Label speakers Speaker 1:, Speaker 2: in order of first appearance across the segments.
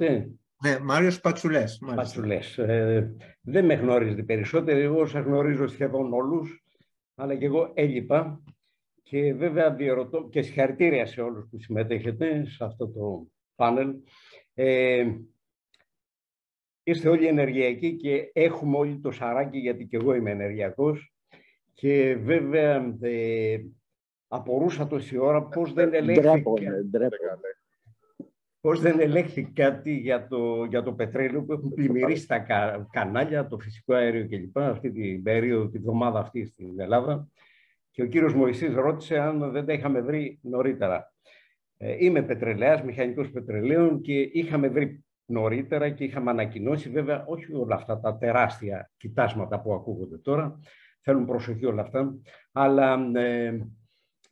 Speaker 1: ποτέ.
Speaker 2: Ναι, Μάριος Πατσουλές.
Speaker 1: Πατσουλές. Ε, δεν με γνώριζε περισσότερο, εγώ σας γνωρίζω σχεδόν όλους, αλλά και εγώ έλειπα. Και βέβαια διερωτώ και συγχαρητήρια σε όλους που συμμετέχετε σε αυτό το πάνελ. Ε, είστε όλοι ενεργειακοί και έχουμε όλοι το σαράκι, γιατί και εγώ είμαι ενεργειακός. Και βέβαια ε, απορούσα τόση ώρα πώς δεν ελέγχθηκε πώς δεν ελέγχθη κάτι για το, για το πετρέλαιο που έχουν πλημμυρίσει τα κανάλια, το φυσικό αέριο κλπ. αυτή την περίοδο, τη βδομάδα αυτή στην Ελλάδα. Και ο κύριος Μωυσής ρώτησε αν δεν τα είχαμε βρει νωρίτερα. Ε, είμαι πετρελαιάς, μηχανικός πετρελαίων και είχαμε βρει νωρίτερα και είχαμε ανακοινώσει βέβαια όχι όλα αυτά τα τεράστια κοιτάσματα που ακούγονται τώρα, θέλουν προσοχή όλα αυτά, αλλά ε,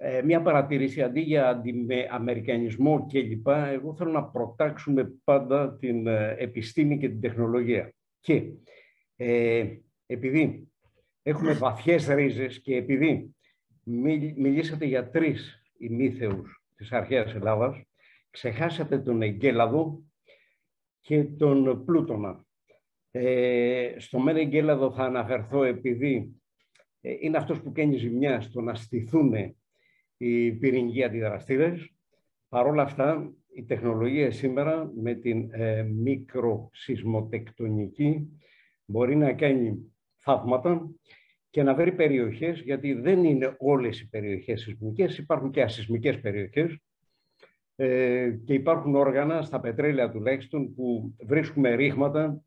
Speaker 1: ε, μια παρατήρηση αντί για αντιαμερικανισμό κλπ. Εγώ θέλω να προτάξουμε πάντα την ε, επιστήμη και την τεχνολογία. Και ε, επειδή έχουμε βαθιές ρίζες και επειδή μιλήσατε για τρεις ημίθεους της αρχαίας Ελλάδας, ξεχάσατε τον Εγκέλαδο και τον Πλούτονα. Ε, στο μεν Εγκέλαδο θα αναφερθώ επειδή ε, είναι αυτός που κάνει ζημιά στο να στηθούν οι πυρηνικοί αντιδραστήρες. Παρ' όλα αυτά, η τεχνολογία σήμερα με την ε, μικροσυσμοτεκτονική μπορεί να κάνει θαύματα και να βρει περιοχές, γιατί δεν είναι όλες οι περιοχές σεισμικές, υπάρχουν και ασυσμικές περιοχές ε, και υπάρχουν όργανα στα πετρέλαια τουλάχιστον που βρίσκουμε ρήγματα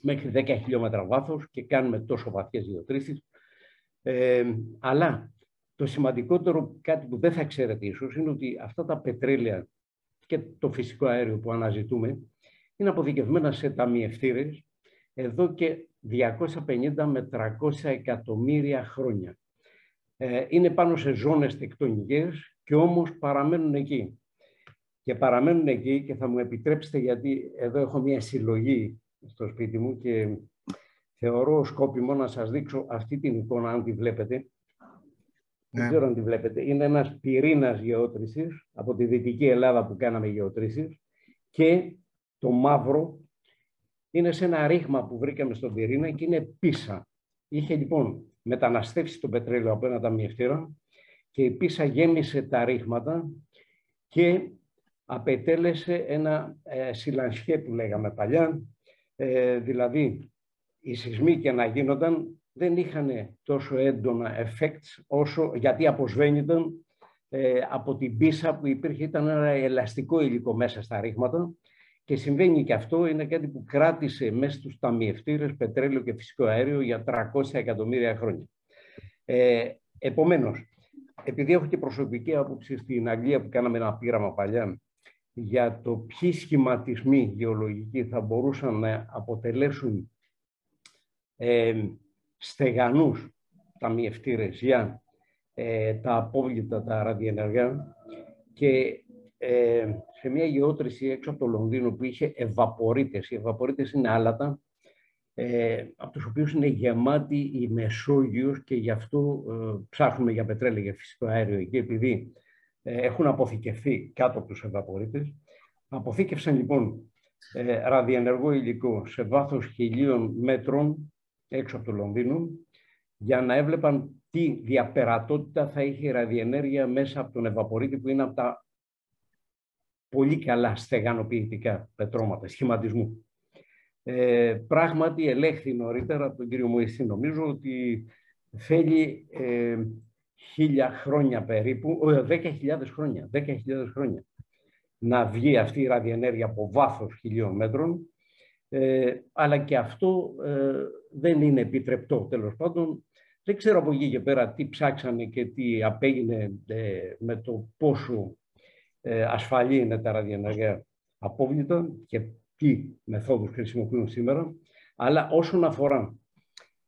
Speaker 1: μέχρι 10 χιλιόμετρα βάθος και κάνουμε τόσο βαθιές γεωτρήσεις. Ε, αλλά το σημαντικότερο, κάτι που δεν θα ξέρετε ίσως, είναι ότι αυτά τα πετρέλαια και το φυσικό αέριο που αναζητούμε είναι αποθηκευμένα σε ταμιευτήρες εδώ και 250 με 300 εκατομμύρια χρόνια. Ε, είναι πάνω σε ζώνες τεκτονικές και όμως παραμένουν εκεί. Και παραμένουν εκεί και θα μου επιτρέψετε γιατί εδώ έχω μια συλλογή στο σπίτι μου και θεωρώ σκόπιμο να σας δείξω αυτή την εικόνα αν τη βλέπετε δεν ναι. ξέρω αν τη βλέπετε. Είναι ένας πυρήνας γεώτρησης από τη Δυτική Ελλάδα που κάναμε γεώτρησης και το μαύρο είναι σε ένα ρήγμα που βρήκαμε στον πυρήνα και είναι πίσα. Είχε λοιπόν μεταναστεύσει το πετρέλαιο από ένα ταμιευτήρα και η πίσα γέμισε τα ρήγματα και απετέλεσε ένα ε, σιλανσιέ που λέγαμε παλιά, ε, δηλαδή οι σεισμοί και να γίνονταν δεν είχαν τόσο έντονα effects όσο γιατί αποσβαίνονταν ε, από την πίσα που υπήρχε, ήταν ένα ελαστικό υλικό μέσα στα ρήγματα και συμβαίνει και αυτό, είναι κάτι που κράτησε μέσα στους ταμιευτήρες πετρέλαιο και φυσικό αέριο για 300 εκατομμύρια χρόνια. Ε, επομένως, επειδή έχω και προσωπική άποψη στην Αγγλία που κάναμε ένα πείραμα παλιά για το ποιοι σχηματισμοί γεωλογικοί θα μπορούσαν να αποτελέσουν ε, στεγανούς ταμιευτήρες για ε, τα απόβλητα, τα ραδιενεργά και ε, σε μια γεώτρηση έξω από το Λονδίνο που είχε ευαπορίτες. Οι ευαπορίτες είναι άλατα, ε, από τους οποίους είναι γεμάτη η Μεσόγειος και γι' αυτό ε, ψάχνουμε για πετρέλαιο, για φυσικό αέριο εκεί, επειδή ε, έχουν αποθηκευθεί κάτω από τους ευαπορίτες. Αποθήκευσαν λοιπόν ε, ραδιενεργό υλικό σε βάθος χιλίων μέτρων έξω από το Λονδίνο για να έβλεπαν τι διαπερατότητα θα είχε η ραδιενέργεια μέσα από τον ευαπορήτη που είναι από τα πολύ καλά στεγανοποιητικά πετρώματα σχηματισμού. Ε, πράγματι ελέγχθη νωρίτερα από τον κύριο Μωυσή νομίζω ότι θέλει ε, χίλια χρόνια περίπου, δέκα χιλιάδες χρόνια, δέκα χιλιάδες χρόνια να βγει αυτή η ραδιενέργεια από βάθος χιλίων μέτρων ε, αλλά και αυτό ε, δεν είναι επιτρεπτό τέλος πάντων. Δεν ξέρω από εκεί και πέρα τι ψάξανε και τι απέγινε ε, με το πόσο ε, ασφαλή είναι τα ραδιενεργά απόβλητα και τι μεθόδους χρησιμοποιούν σήμερα. Αλλά όσον αφορά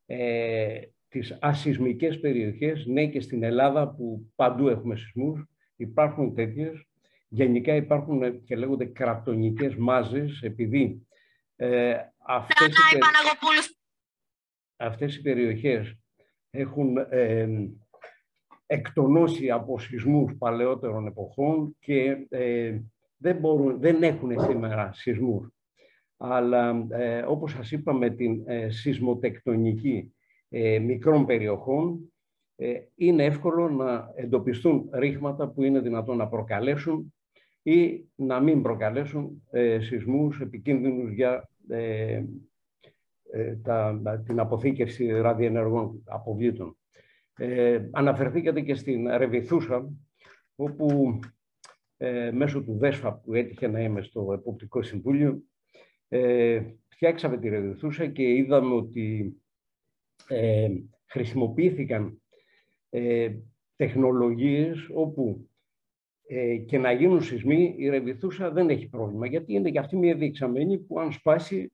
Speaker 1: ε, τις ασυσμικές περιοχές, ναι και στην Ελλάδα που παντού έχουμε σεισμούς, υπάρχουν τέτοιες. Γενικά υπάρχουν και λέγονται κρατονικές μάζες, επειδή ε, αυτές, οι, αυτές οι περιοχές έχουν ε, εκτονώσει από σεισμούς παλαιότερων εποχών και ε, δεν, μπορούν, δεν έχουν σήμερα σεισμούς. Αλλά ε, όπως σας είπα με την ε, σεισμοτεκτονική ε, μικρών περιοχών ε, είναι εύκολο να εντοπιστούν ρήγματα που είναι δυνατόν να προκαλέσουν ή να μην προκαλέσουν ε, σεισμούς επικίνδυνους για ε, τα, την αποθήκευση ραδιενεργών αποβλήτων. Ε, αναφερθήκατε και στην Ρεβιθούσα, όπου ε, μέσω του ΔΕΣΦΑ που έτυχε να είμαι στο Εποπτικό Συμβούλιο, ε, φτιάξαμε τη Ρεβιθούσα και είδαμε ότι ε, χρησιμοποιήθηκαν ε, τεχνολογίες όπου ε, και να γίνουν σεισμοί, η Ρεβιθούσα δεν έχει πρόβλημα, γιατί είναι και αυτή μια διεξαμένη που αν σπάσει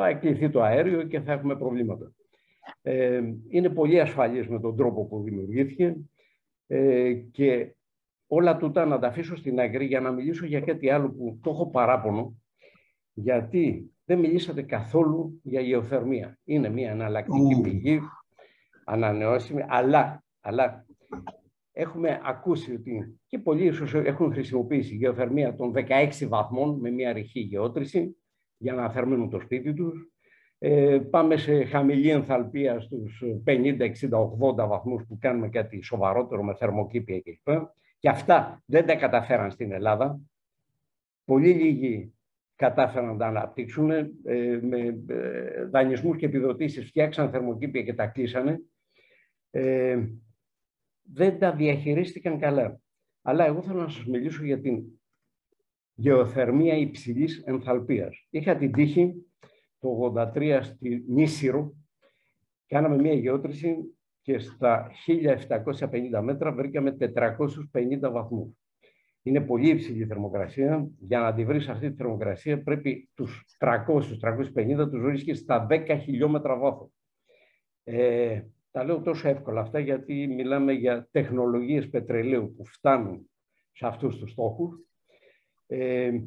Speaker 1: θα εκκληθεί το αέριο και θα έχουμε προβλήματα. Ε, είναι πολύ ασφαλής με τον τρόπο που δημιουργήθηκε ε, και όλα τούτα να τα αφήσω στην άκρη για να μιλήσω για κάτι άλλο που το έχω παράπονο γιατί δεν μιλήσατε καθόλου για γεωθερμία. Είναι μια εναλλακτική πηγή, ανανεώσιμη, αλλά, αλλά έχουμε ακούσει ότι και πολλοί ίσως έχουν χρησιμοποιήσει γεωθερμία των 16 βαθμών με μια ρηχή γεώτρηση για να θερμαίνουν το σπίτι τους. Ε, πάμε σε χαμηλή ενθαλπία στους 50, 60, 80 βαθμούς που κάνουμε κάτι σοβαρότερο με θερμοκήπια κλπ. Και αυτά δεν τα καταφέραν στην Ελλάδα. Πολύ λίγοι κατάφεραν να τα αναπτύξουν ε, με ε, δανεισμούς και επιδοτήσεις, φτιάξαν θερμοκήπια και τα κλείσανε. Ε, δεν τα διαχειρίστηκαν καλά. Αλλά εγώ θέλω να σας μιλήσω για την γεωθερμία υψηλής ενθαλπίας. Είχα την τύχη το 83 στη Νίσυρο, κάναμε μια γεώτρηση και στα 1750 μέτρα βρήκαμε 450 βαθμούς. Είναι πολύ υψηλή η θερμοκρασία. Για να τη βρεις αυτή τη θερμοκρασία πρέπει τους 300-350 τους βρίσκεις στα 10 χιλιόμετρα βάθος. Ε, τα λέω τόσο εύκολα αυτά γιατί μιλάμε για τεχνολογίες πετρελαίου που φτάνουν σε αυτούς τους στόχους. Ε,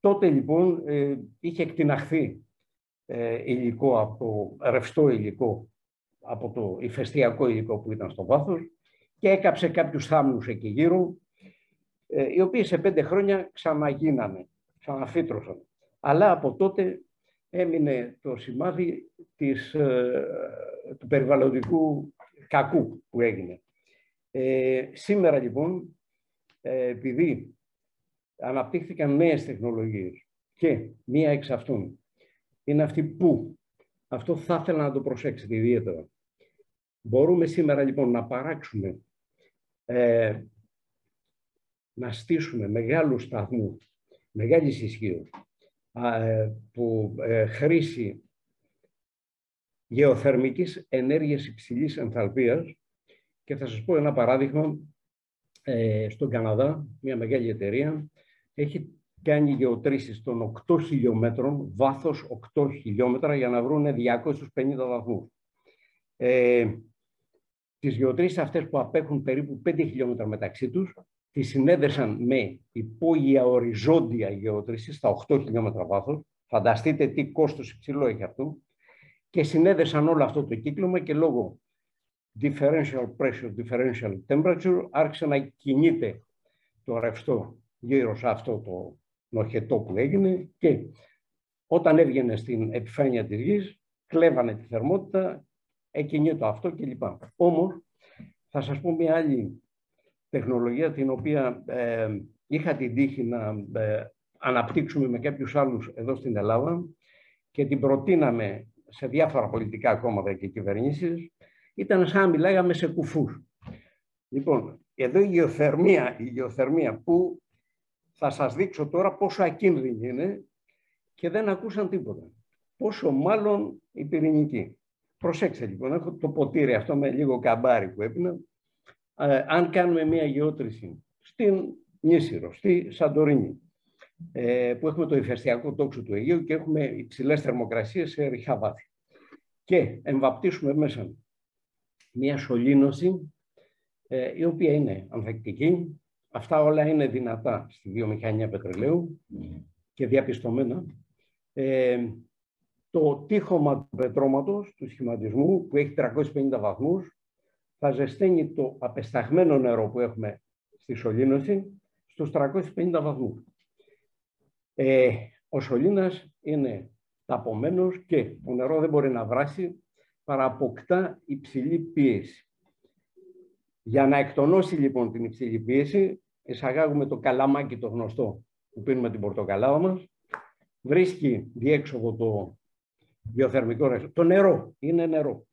Speaker 1: τότε λοιπόν ε, είχε εκτιναχθεί ε, υλικό από ρευστό υλικό από το ηφαιστειακό υλικό που ήταν στο βάθος και έκαψε κάποιους θάμνους εκεί γύρω ε, οι οποίοι σε πέντε χρόνια ξαναγίνανε, ξαναφύτρωσαν. Αλλά από τότε έμεινε το σημάδι της, ε, του περιβαλλοντικού κακού που έγινε. Ε, σήμερα λοιπόν, ε, επειδή αναπτύχθηκαν νέες τεχνολογίες και μία εξ αυτών είναι αυτή που, αυτό θα ήθελα να το προσέξετε ιδιαίτερα. Μπορούμε σήμερα λοιπόν να παράξουμε να στήσουμε μεγάλους σταθμούς, μεγάλης ισχύως, ε, που ε, χρήση γεωθερμικής ενέργειας υψηλής ενθαλπίας και θα σας πω ένα παράδειγμα ε, στον Καναδά, μια μεγάλη εταιρεία έχει κάνει γεωτρήσεις των 8 χιλιόμετρων, βάθος 8 χιλιόμετρα για να βρουν 250 βαθμούς. Ε, τις γεωτρήσεις αυτές που απέχουν περίπου 5 χιλιόμετρα μεταξύ τους τη συνέδεσαν με υπόγεια οριζόντια γεώτρηση στα 8 χιλιόμετρα βάθος. Φανταστείτε τι κόστος υψηλό έχει αυτό. Και συνέδεσαν όλο αυτό το κύκλωμα και λόγω differential pressure, differential temperature άρχισε να κινείται το ρευστό γύρω σε αυτό το νοχετό που έγινε και όταν έβγαινε στην επιφάνεια της γης κλέβανε τη θερμότητα, εκκινεί αυτό κλπ. Όμως θα σας πω μια άλλη τεχνολογία την οποία ε, είχα την τύχη να ε, αναπτύξουμε με κάποιους άλλους εδώ στην Ελλάδα και την προτείναμε σε διάφορα πολιτικά κόμματα και κυβερνήσεις, ήταν σαν να μιλάγαμε σε κουφούς. Λοιπόν, εδώ η γεωθερμία, η γεωθερμία που θα σας δείξω τώρα πόσο ακίνδυνη είναι και δεν ακούσαν τίποτα. Πόσο μάλλον η πυρηνική. Προσέξτε λοιπόν, έχω το ποτήρι αυτό με λίγο καμπάρι που έπινα ε, αν κάνουμε μία γεώτρηση στην Νίσηρο, στη Σαντορίνη, ε, που έχουμε το ηφαιστειακό τόξο του Αιγαίου και έχουμε υψηλές θερμοκρασίες σε ρηχά βάθη. Και εμβαπτίσουμε μέσα μία σωλήνωση, ε, η οποία είναι ανθεκτική. Αυτά όλα είναι δυνατά στη βιομηχανία πετρελαίου και διαπιστωμένα. το τείχομα του πετρώματος, του σχηματισμού, που έχει 350 βαθμούς, θα ζεσταίνει το απεσταγμένο νερό που έχουμε στη σωλήνωση στους 350 βαθμούς. Ε, ο σωλήνας είναι Ταπομένως και το νερό δεν μπορεί να βράσει παρά αποκτά υψηλή πίεση. Για να εκτονώσει λοιπόν την υψηλή πίεση, εισαγάγουμε το καλαμάκι το γνωστό που πίνουμε την πορτοκαλάδα μας, βρίσκει διέξοδο το βιοθερμικό ρεύμα. Το νερό είναι νερό,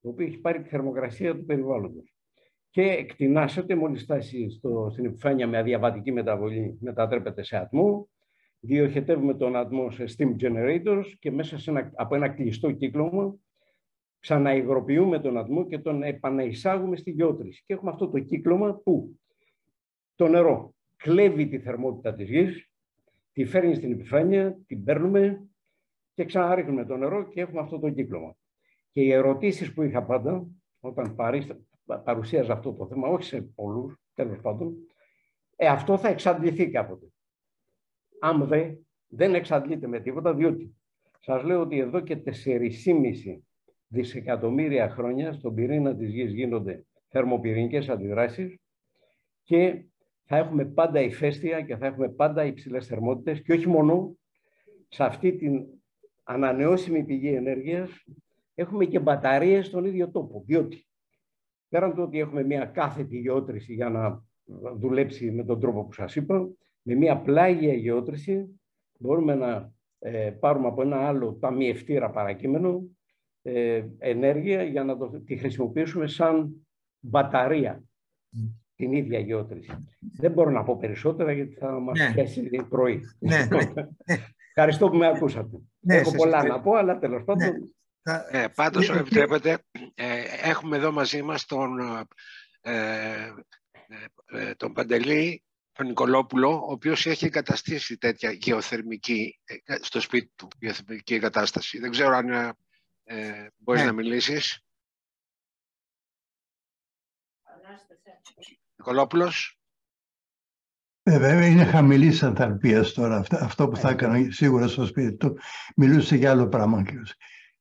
Speaker 1: το οποίο έχει πάρει τη θερμοκρασία του περιβάλλοντος και εκτινάσεται μόλις φτάσει στο, στην επιφάνεια με αδιαβατική μεταβολή, μετατρέπεται σε ατμό, διοχετεύουμε τον ατμό σε steam generators και μέσα σε ένα, από ένα κλειστό κύκλωμα ξαναυγροποιούμε τον ατμό και τον επαναεισάγουμε στη γεώτρηση. Και έχουμε αυτό το κύκλωμα που το νερό κλέβει τη θερμότητα της γης, τη φέρνει στην επιφάνεια, την παίρνουμε και ξαναρίχνουμε το νερό και έχουμε αυτό το κύκλωμα. Και οι ερωτήσεις που είχα πάντα, όταν παρουσίαζα αυτό το θέμα, όχι σε πολλούς, τέλος πάντων, ε, αυτό θα εξαντληθεί κάποτε. Αν δε, δεν εξαντλείται με τίποτα, διότι σας λέω ότι εδώ και 4,5 δισεκατομμύρια χρόνια στον πυρήνα της Γης γίνονται θερμοπυρηνικές αντιδράσεις και θα έχουμε πάντα ηφαίστεια και θα έχουμε πάντα υψηλές θερμότητες και όχι μόνο. Σε αυτή την ανανεώσιμη πηγή ενέργειας έχουμε και μπαταρίες στον ίδιο τόπο, διότι πέραν του ότι έχουμε μια κάθετη γεώτρηση για να δουλέψει με τον τρόπο που σας είπα, με μια πλάγια γεώτρηση μπορούμε να ε, πάρουμε από ένα άλλο ταμιευτήρα παρακείμενο ε, ενέργεια για να το, τη χρησιμοποιήσουμε σαν μπαταρία την ίδια γεώτρηση. Δεν μπορώ να πω περισσότερα γιατί θα μας ναι. πιάσει πρωί. Ναι, ναι, Ευχαριστώ που με ακούσατε. Ναι, Έχω πολλά να πω, αλλά τέλος πάντων...
Speaker 2: Ναι. Ε, πάντως, επιτρέπετε, ε, έχουμε εδώ μαζί μας τον, ε, ε, τον Παντελή, τον Νικολόπουλο, ο οποίος έχει εγκαταστήσει τέτοια γεωθερμική, στο σπίτι του, γεωθερμική εγκατάσταση. Δεν ξέρω αν ε, μπορείς ναι. να μιλήσεις. Νικολόπουλος.
Speaker 3: Ε, βέβαια είναι χαμηλής ανθαρπία τώρα. Αυτό που θα έκανα σίγουρα στο σπίτι του. Μιλούσε για άλλο πράγμα.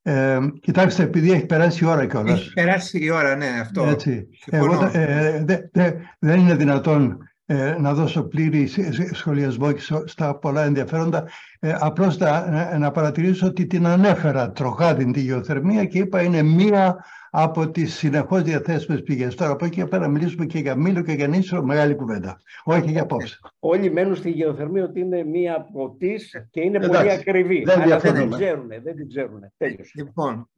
Speaker 3: Ε, κοιτάξτε, επειδή έχει περάσει η ώρα κιόλας.
Speaker 4: Έχει περάσει η ώρα, ναι, αυτό. Έτσι.
Speaker 3: Εγώ, ε, δε, δε, δεν είναι δυνατόν ε, να δώσω πλήρη σχολιασμό και στα πολλά ενδιαφέροντα. Ε, απλώς να, να παρατηρήσω ότι την ανέφερα τροχά την γεωθερμία και είπα είναι μία από τις συνεχώς διαθέσιμες πηγές. Τώρα από εκεί και πέρα μιλήσουμε και για μήλο και για νήσο, μεγάλη κουβέντα. Όχι για απόψε.
Speaker 1: Όλοι μένουν στη γεωθερμία ότι είναι μία από τις και είναι Εντάξει, πολύ ακριβή. Δεν, Αλλά δεν την ξέρουν. Δεν την ξέρουν. Τέλειωσε.
Speaker 4: Λοιπόν,